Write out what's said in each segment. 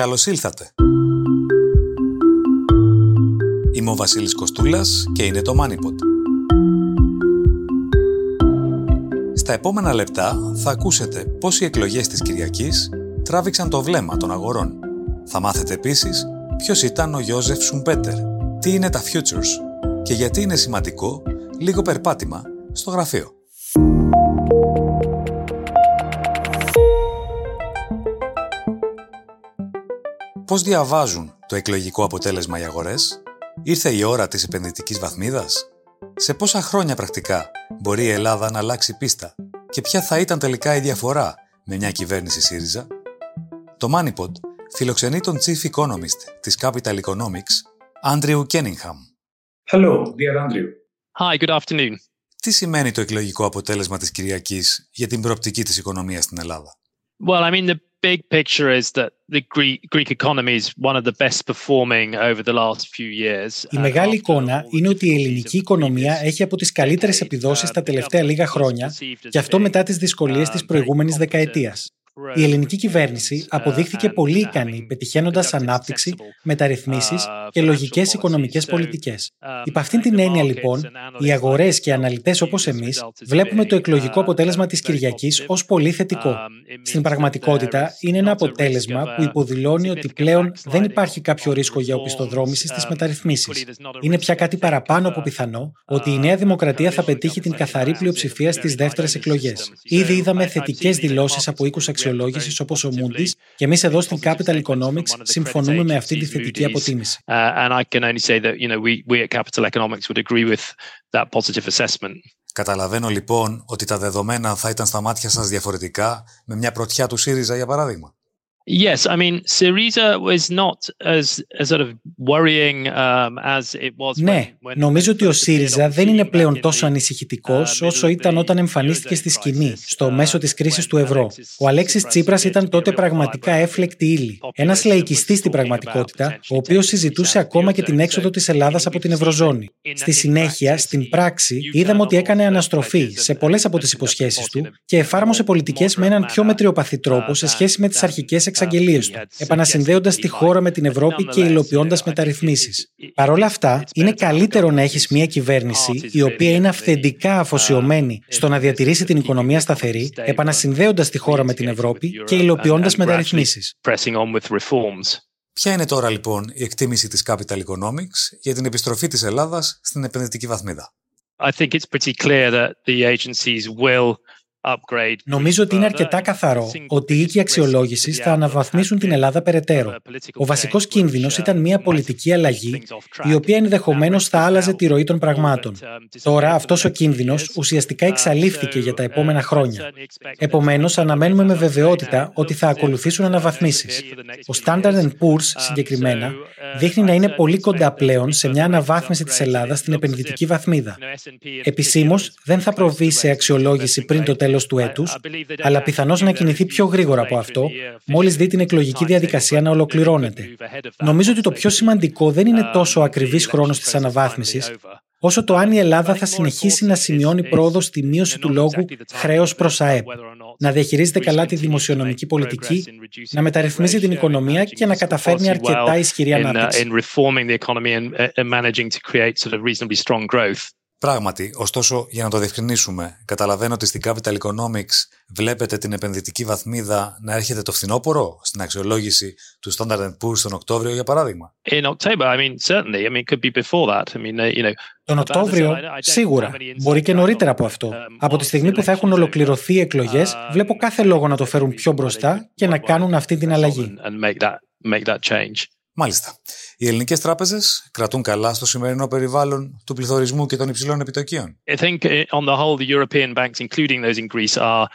Καλώς ήλθατε. Είμαι ο Βασίλης Κοστούλας και είναι το MoneyPod. Στα επόμενα λεπτά θα ακούσετε πώς οι εκλογές της Κυριακής τράβηξαν το βλέμμα των αγορών. Θα μάθετε επίσης ποιος ήταν ο Γιώζεφ Σουμπέτερ, τι είναι τα futures και γιατί είναι σημαντικό λίγο περπάτημα στο γραφείο. Πώς διαβάζουν το εκλογικό αποτέλεσμα οι αγορές; Ήρθε η ώρα της επενδυτικής βαθμίδας; Σε πόσα χρόνια πρακτικά μπορεί η Ελλάδα να αλλάξει πίστα; Και ποια θα ήταν τελικά η διαφορά με μια κυβέρνηση ΣΥΡΙΖΑ; Το MoneyPod φιλοξενεί τον Chief Economist της Capital Economics, Andrew Kenningham. Hello, dear Andrew. Hi, good afternoon. Τι σημαίνει το εκλογικό αποτέλεσμα της Κυριακής για την προοπτική της οικονομίας στην Ελλάδα; Well, I mean, the big picture is that the Greek, Greek economy is one of the best performing over the last few years. Η μεγάλη εικόνα είναι ότι η ελληνική οικονομία έχει από τις καλύτερες επιδόσεις τα τελευταία λίγα χρόνια και αυτό μετά τις δυσκολίες της προηγούμενης δεκαετίας. Η ελληνική κυβέρνηση αποδείχθηκε πολύ ικανή, πετυχαίνοντας ανάπτυξη, μεταρρυθμίσεις και λογικές οικονομικές πολιτικές. Υπ' αυτήν την έννοια, λοιπόν, οι αγορές και οι αναλυτές όπως εμείς βλέπουμε το εκλογικό αποτέλεσμα της Κυριακής ως πολύ θετικό. Στην πραγματικότητα, είναι ένα αποτέλεσμα που υποδηλώνει ότι πλέον δεν υπάρχει κάποιο ρίσκο για οπισθοδρόμηση στις μεταρρυθμίσεις. Είναι πια κάτι παραπάνω από πιθανό ότι η Νέα Δημοκρατία θα πετύχει την καθαρή πλειοψηφία στις δεύτερες εκλογές. Ήδη είδαμε θετικές δηλώσεις από οίκου αξιολόγησης όπως ο Moody's και εμείς εδώ στην Capital Economics συμφωνούμε με αυτή τη θετική αποτίμηση. Καταλαβαίνω λοιπόν ότι τα δεδομένα θα ήταν στα μάτια σας διαφορετικά με μια πρωτιά του ΣΥΡΙΖΑ για παράδειγμα. Yes, I mean, Syriza was not as, as sort of worrying um, as it was. Ναι, νομίζω ότι ο ΣΥΡΙΖΑ δεν είναι πλέον τόσο ανησυχητικός όσο ήταν όταν εμφανίστηκε στη σκηνή, στο μέσο της κρίσης του ευρώ. Ο Αλέξη Τσίπρα ήταν τότε πραγματικά έφλεκτη ύλη. Ένας λαϊκιστής στην πραγματικότητα, ο οποίος συζητούσε ακόμα και την έξοδο της Ελλάδας από την Ευρωζώνη. Στη συνέχεια, στην πράξη, είδαμε ότι έκανε αναστροφή σε πολλές από τις υποσχέσεις του και εφάρμοσε πολιτικές με έναν πιο μετριοπαθή τρόπο σε σχέση με τις αρχικές εξαγγελίες του, επανασυνδέοντας τη χώρα με την Ευρώπη και υλοποιώντας μεταρρυθμίσεις. Παρ' όλα αυτά, είναι καλύτερο να έχεις μια κυβέρνηση η οποία είναι αυθεντικά αφοσιωμένη στο να διατηρήσει την οικονομία σταθερή, επανασυνδέοντας τη χώρα με την Ευρώπη και υλοποιώντας μεταρρυθμίσεις. Ποια είναι τώρα λοιπόν η εκτίμηση της Capital Economics για την επιστροφή της Ελλάδας στην επενδυτική βαθμίδα; I think it's pretty clear that the agencies will Νομίζω ότι είναι αρκετά καθαρό ότι οι οίκοι αξιολόγηση θα αναβαθμίσουν την Ελλάδα περαιτέρω. Ο βασικός κίνδυνος ήταν μια πολιτική αλλαγή, η οποία ενδεχομένως θα άλλαζε τη ροή των πραγμάτων. Τώρα αυτός ο κίνδυνος ουσιαστικά εξαλείφθηκε για τα επόμενα χρόνια. Επομένως, αναμένουμε με βεβαιότητα ότι θα ακολουθήσουν αναβαθμίσεις. Ο Standard Poor's συγκεκριμένα δείχνει να είναι πολύ κοντά πλέον σε μια αναβάθμιση της Ελλάδας στην επενδυτική βαθμίδα. Επισήμως δεν θα προβεί σε αξιολόγηση πριν το τέλο τέλος του έτους, αλλά πιθανώς να κινηθεί πιο γρήγορα από αυτό, μόλις δει την εκλογική διαδικασία να ολοκληρώνεται. Νομίζω ότι το πιο σημαντικό δεν είναι τόσο ο ακριβής χρόνος της αναβάθμισης, όσο το αν η Ελλάδα θα συνεχίσει να σημειώνει πρόοδο στη μείωση του λόγου χρέος προς ΑΕΠ, να διαχειρίζεται καλά τη δημοσιονομική πολιτική, να μεταρρυθμίζει την οικονομία και να καταφέρνει αρκετά ισχυρή ανάπτυξη. Πράγματι, ωστόσο, για να το διευκρινίσουμε, καταλαβαίνω ότι στην Capital Economics βλέπετε την επενδυτική βαθμίδα να έρχεται το φθινόπωρο στην αξιολόγηση του Standard Poor's τον Οκτώβριο, για παράδειγμα. In October, I mean, certainly. I mean, it could be before that. I mean, you know, τον Οκτώβριο, σίγουρα. Μπορεί και νωρίτερα από αυτό. Από τη στιγμή που θα έχουν ολοκληρωθεί οι εκλογές, βλέπω κάθε λόγο να το φέρουν πιο μπροστά και να κάνουν αυτή την αλλαγή. Μάλιστα. Οι ελληνικές τράπεζες κρατούν καλά στο σημερινό περιβάλλον του πληθωρισμού και των υψηλών επιτοκίων. I think uh, on the whole the European banks including those in Greece are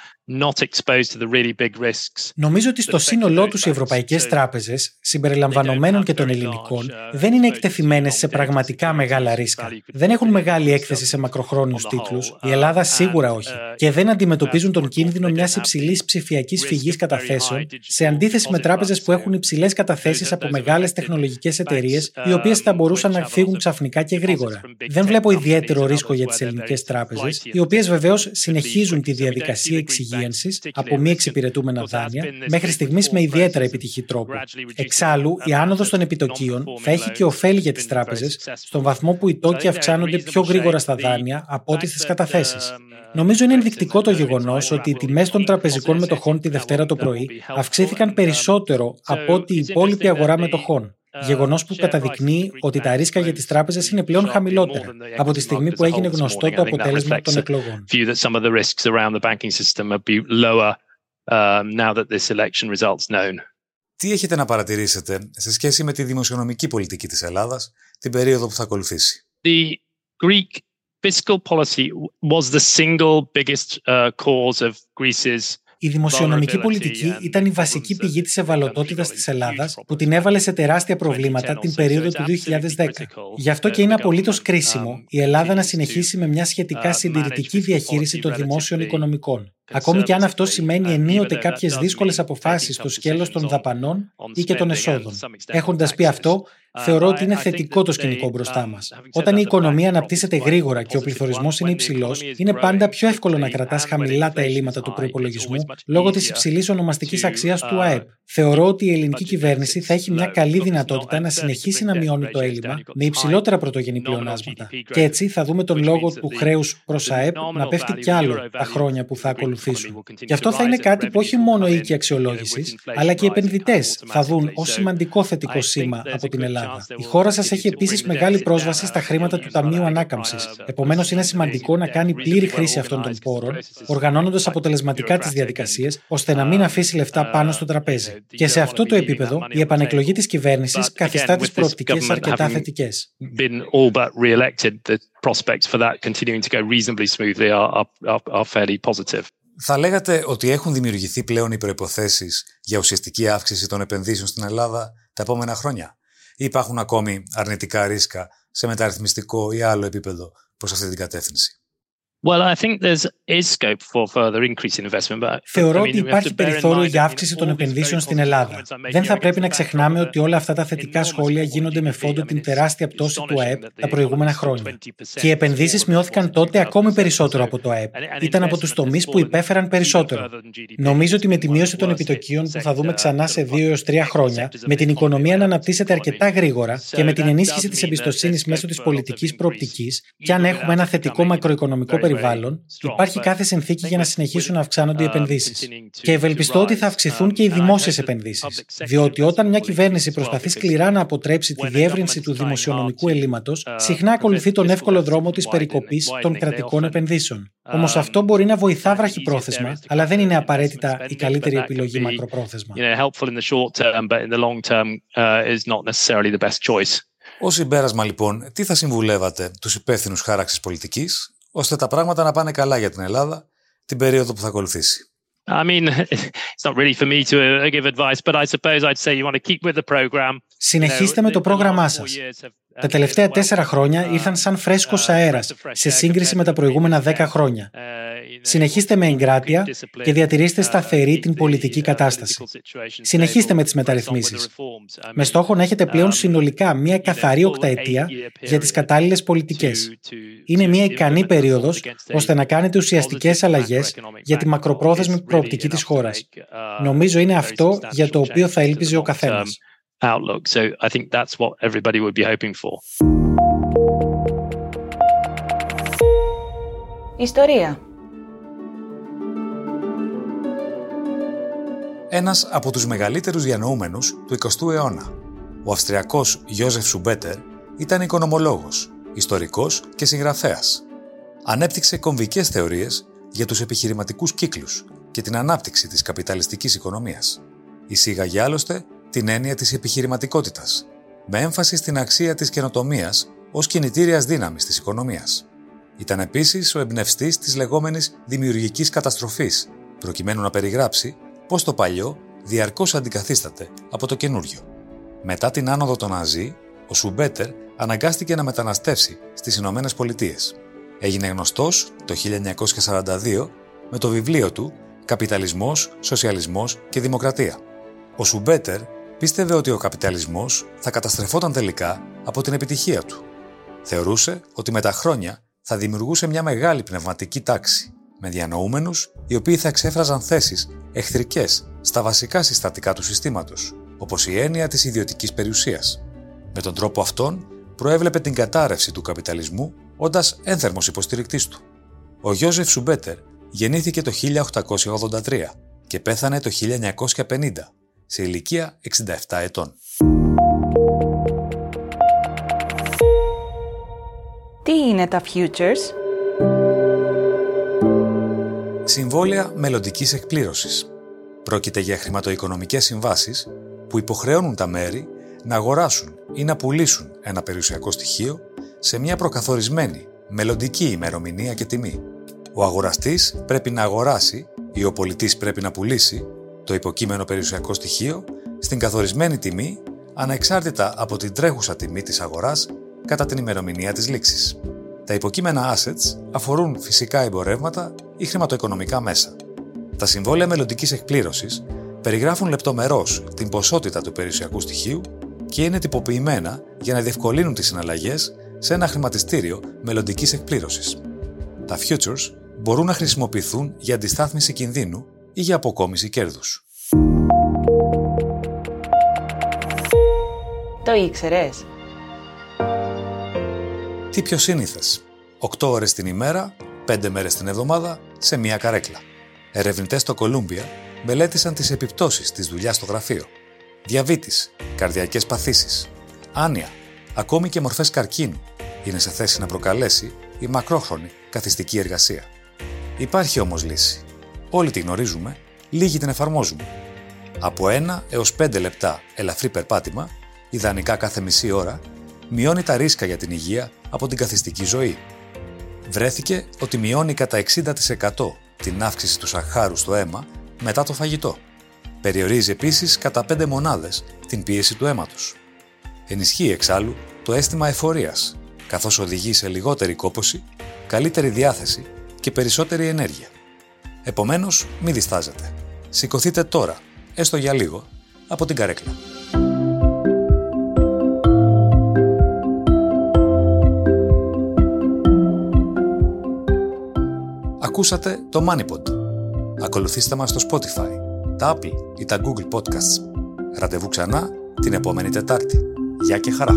Νομίζω ότι στο σύνολό τους οι ευρωπαϊκές τράπεζες, συμπεριλαμβανομένων και των ελληνικών, δεν είναι εκτεθειμένες σε πραγματικά μεγάλα ρίσκα. Δεν έχουν μεγάλη έκθεση σε μακροχρόνιους τίτλους, η Ελλάδα σίγουρα όχι, και δεν αντιμετωπίζουν τον κίνδυνο μιας υψηλής ψηφιακής φυγής καταθέσεων, σε αντίθεση με τράπεζες που έχουν υψηλές καταθέσεις από μεγάλες τεχνολογικές εταιρείες, οι οποίες θα μπορούσαν να φύγουν ξαφνικά και γρήγορα. Δεν βλέπω ιδιαίτερο ρίσκο για τις ελληνικές τράπεζες, οι οποίες βεβαίως συνεχίζουν τη διαδικασία εξηγήσεων εξυγίανση από μη εξυπηρετούμενα δάνεια, μέχρι στιγμής με ιδιαίτερα επιτυχή τρόπο. Εξάλλου, η άνοδος των επιτοκίων θα έχει και ωφέλη για τις τράπεζες, στον βαθμό που οι τόκοι αυξάνονται πιο γρήγορα στα δάνεια από ό,τι στις καταθέσεις. Νομίζω είναι ενδεικτικό το γεγονός ότι οι τιμές των τραπεζικών μετοχών τη Δευτέρα το πρωί αυξήθηκαν περισσότερο από ότι η υπόλοιπη αγορά μετοχών. Γεγονός που καταδεικνύει ότι τα ρίσκα για τις τράπεζες είναι πλέον χαμηλότερα από τη στιγμή που έγινε γνωστό το αποτέλεσμα των εκλογών. Τι έχετε να παρατηρήσετε σε σχέση με τη δημοσιονομική πολιτική της Ελλάδας την περίοδο που θα ακολουθήσει; The Greek fiscal policy was the single biggest uh, cause of Greece's η δημοσιονομική πολιτική ήταν η βασική πηγή της ευαλωτότητας της Ελλάδας που την έβαλε σε τεράστια προβλήματα την περίοδο του 2010. Γι' αυτό και είναι απολύτως κρίσιμο η Ελλάδα να συνεχίσει με μια σχετικά συντηρητική διαχείριση των δημόσιων οικονομικών. Ακόμη και αν αυτό σημαίνει ενίοτε κάποιε δύσκολε αποφάσει στο σκέλο των δαπανών ή και των εσόδων. Έχοντα πει αυτό, θεωρώ ότι είναι θετικό το σκηνικό μπροστά μα. Όταν η οικονομία αναπτύσσεται γρήγορα και ο πληθωρισμό είναι υψηλό, είναι πάντα πιο εύκολο να κρατά χαμηλά τα ελλείμματα του προπολογισμού λόγω τη υψηλή ονομαστική αξία του ΑΕΠ. Θεωρώ ότι η ελληνική κυβέρνηση θα έχει μια καλή δυνατότητα να συνεχίσει να μειώνει το έλλειμμα με υψηλότερα πρωτογενή πλεονάσματα. Και έτσι θα δούμε τον λόγο του χρέου προ ΑΕΠ να πέφτει κι άλλο τα χρόνια που θα ακολουθήσουν ακολουθήσουν. Και αυτό θα είναι κάτι που όχι μόνο οι οίκοι αξιολόγηση, αλλά και οι επενδυτές θα δουν ως σημαντικό θετικό σήμα από την Ελλάδα. Η χώρα σας έχει επίσης μεγάλη πρόσβαση στα χρήματα του Ταμείου Ανάκαμψης. Επομένως, είναι σημαντικό να κάνει πλήρη χρήση αυτών των πόρων, οργανώνοντας αποτελεσματικά τις διαδικασίες, ώστε να μην αφήσει λεφτά πάνω στο τραπέζι. Και σε αυτό το επίπεδο, η επανεκλογή της κυβέρνησης καθιστά τις προοπτικές αρκετά θετικές prospects for that continuing to go reasonably smoothly are, are, are fairly positive. Θα λέγατε ότι έχουν δημιουργηθεί πλέον οι προϋποθέσεις για ουσιαστική αύξηση των επενδύσεων στην Ελλάδα τα επόμενα χρόνια; Ή υπάρχουν ακόμη αρνητικά ρίσκα σε μεταρρυθμιστικό ή άλλο επίπεδο προς αυτή την κατεύθυνση; Θεωρώ ότι υπάρχει περιθώριο για αύξηση των επενδύσεων στην Ελλάδα. Δεν θα πρέπει να ξεχνάμε ότι όλα αυτά τα θετικά σχόλια γίνονται με φόντο την τεράστια πτώση του ΑΕΠ τα προηγούμενα χρόνια. Και οι επενδύσεις μειώθηκαν τότε ακόμη περισσότερο από το ΑΕΠ. Ήταν από τους τομείς που υπέφεραν περισσότερο. Νομίζω ότι με τη μείωση των επιτοκίων που θα δούμε ξανά σε δύο έως τρία χρόνια, με την οικονομία να αναπτύσσεται αρκετά γρήγορα και με την ενίσχυση της εμπιστοσύνης μέσω της πολιτικής προοπτικής, και αν έχουμε ένα θετικό μακροοικονομικό περιβάλλον, υπάρχει κάθε συνθήκη για να συνεχίσουν να αυξάνονται οι επενδύσεις. Και ευελπιστώ ότι θα αυξηθούν και οι δημόσιες επενδύσεις. Διότι όταν μια κυβέρνηση προσπαθεί σκληρά να αποτρέψει τη διεύρυνση του δημοσιονομικού ελλείμματος, συχνά ακολουθεί τον εύκολο δρόμο της περικοπής των κρατικών επενδύσεων. Όμως αυτό μπορεί να βοηθά βραχυπρόθεσμα, αλλά δεν είναι απαραίτητα η καλύτερη επιλογή μακροπρόθεσμα. Ω συμπέρασμα λοιπόν, τι θα συμβουλεύατε τους υπεύθυνους χάραξης πολιτικής; Ώστε τα πράγματα να πάνε καλά για την Ελλάδα την περίοδο που θα ακολουθήσει. I mean, it's not really for me to uh, give advice, but I suppose I'd say you want to keep with the program. Συνεχίστε με το πρόγραμμά σας. Τα τελευταία τέσσερα χρόνια ήρθαν σαν φρέσκος αέρας σε σύγκριση με τα προηγούμενα δέκα χρόνια. Συνεχίστε με εγκράτεια και διατηρήστε σταθερή την πολιτική κατάσταση. Συνεχίστε με τις μεταρρυθμίσεις. Με στόχο να έχετε πλέον συνολικά μια καθαρή οκταετία για τις κατάλληλες πολιτικές. Είναι μια ικανή περίοδος ώστε να κάνετε ουσιαστικές αλλαγές για τη μακροπρόθεσμη προοπτική της χώρας. Νομίζω είναι αυτό για το οποίο θα έλπιζε ο καθένας outlook. Ένας από τους μεγαλύτερους διανοούμενους του 20ου αιώνα. Ο Αυστριακός Γιώζεφ Σουμπέτερ ήταν οικονομολόγος, ιστορικός και συγγραφέας. Ανέπτυξε κομβικές θεωρίες για τους επιχειρηματικούς κύκλους και την ανάπτυξη της καπιταλιστικής οικονομίας. Εισήγαγε άλλωστε την έννοια της επιχειρηματικότητας, με έμφαση στην αξία της καινοτομίας ως κινητήριας δύναμης της οικονομίας. Ήταν επίσης ο εμπνευστής της λεγόμενης δημιουργικής καταστροφής, προκειμένου να περιγράψει πώς το παλιό διαρκώς αντικαθίσταται από το καινούριο. Μετά την άνοδο των Ναζί, ο Σουμπέτερ αναγκάστηκε να μεταναστεύσει στις Ηνωμένες Πολιτείες. Έγινε γνωστός το 1942 με το βιβλίο του «Καπιταλισμός, Σοσιαλισμός και Δημοκρατία». Ο Σουμπέτερ πίστευε ότι ο καπιταλισμός θα καταστρεφόταν τελικά από την επιτυχία του. Θεωρούσε ότι με τα χρόνια θα δημιουργούσε μια μεγάλη πνευματική τάξη, με διανοούμενους οι οποίοι θα εξέφραζαν θέσεις εχθρικές στα βασικά συστατικά του συστήματος, όπως η έννοια της ιδιωτικής περιουσίας. Με τον τρόπο αυτόν προέβλεπε την κατάρρευση του καπιταλισμού όντας ένθερμος υποστηρικτής του. Ο Γιώζεφ Σουμπέτερ γεννήθηκε το 1883 και πέθανε το 1950 σε ηλικία 67 ετών. Τι είναι τα futures? Συμβόλαια μελλοντικής εκπλήρωσης. Πρόκειται για χρηματοοικονομικές συμβάσεις που υποχρεώνουν τα μέρη να αγοράσουν ή να πουλήσουν ένα περιουσιακό στοιχείο σε μια προκαθορισμένη μελλοντική ημερομηνία και τιμή. Ο αγοραστής πρέπει να αγοράσει ή ο πολιτής πρέπει να πουλήσει το υποκείμενο περιουσιακό στοιχείο στην καθορισμένη τιμή ανεξάρτητα από την τρέχουσα τιμή της αγοράς κατά την ημερομηνία της λήξης. Τα υποκείμενα assets αφορούν φυσικά εμπορεύματα ή χρηματοοικονομικά μέσα. Τα συμβόλαια μελλοντικής εκπλήρωσης περιγράφουν λεπτομερώς την ποσότητα του περιουσιακού στοιχείου και είναι τυποποιημένα για να διευκολύνουν τις συναλλαγές σε ένα χρηματιστήριο μελλοντικής εκπλήρωσης. Τα futures μπορούν να χρησιμοποιηθούν για αντιστάθμιση κινδύνου ή για αποκόμιση κέρδους. Το ήξερες; Τι πιο σύνηθες; 8 ώρες την ημέρα, 5 μέρες την εβδομάδα, σε μία καρέκλα. Ερευνητές στο Κολούμπια μελέτησαν τις επιπτώσεις της δουλειάς στο γραφείο. Διαβήτης, καρδιακές παθήσεις, άνοια, ακόμη και μορφές καρκίνου είναι σε θέση να προκαλέσει η μακρόχρονη καθιστική εργασία. Υπάρχει όμως λύση. Όλοι τη γνωρίζουμε, λίγοι την εφαρμόζουμε. Από 1 έως 5 λεπτά ελαφρύ περπάτημα, ιδανικά κάθε μισή ώρα, μειώνει τα ρίσκα για την υγεία από την καθιστική ζωή. Βρέθηκε ότι μειώνει κατά 60% την αύξηση του σαχάρου στο αίμα μετά το φαγητό. Περιορίζει επίσης κατά 5 μονάδες την πίεση του αίματος. Ενισχύει εξάλλου το αίσθημα εφορίας, καθώς οδηγεί σε λιγότερη κόπωση, καλύτερη διάθεση και περισσότερη ενέργεια. Επομένως, μην διστάζετε. Σηκωθείτε τώρα, έστω για λίγο, από την καρέκλα. Ακούσατε το MoneyPod. Ακολουθήστε μας στο Spotify, τα Apple ή τα Google Podcasts. Ραντεβού ξανά την επόμενη Τετάρτη. Γεια και χαρά!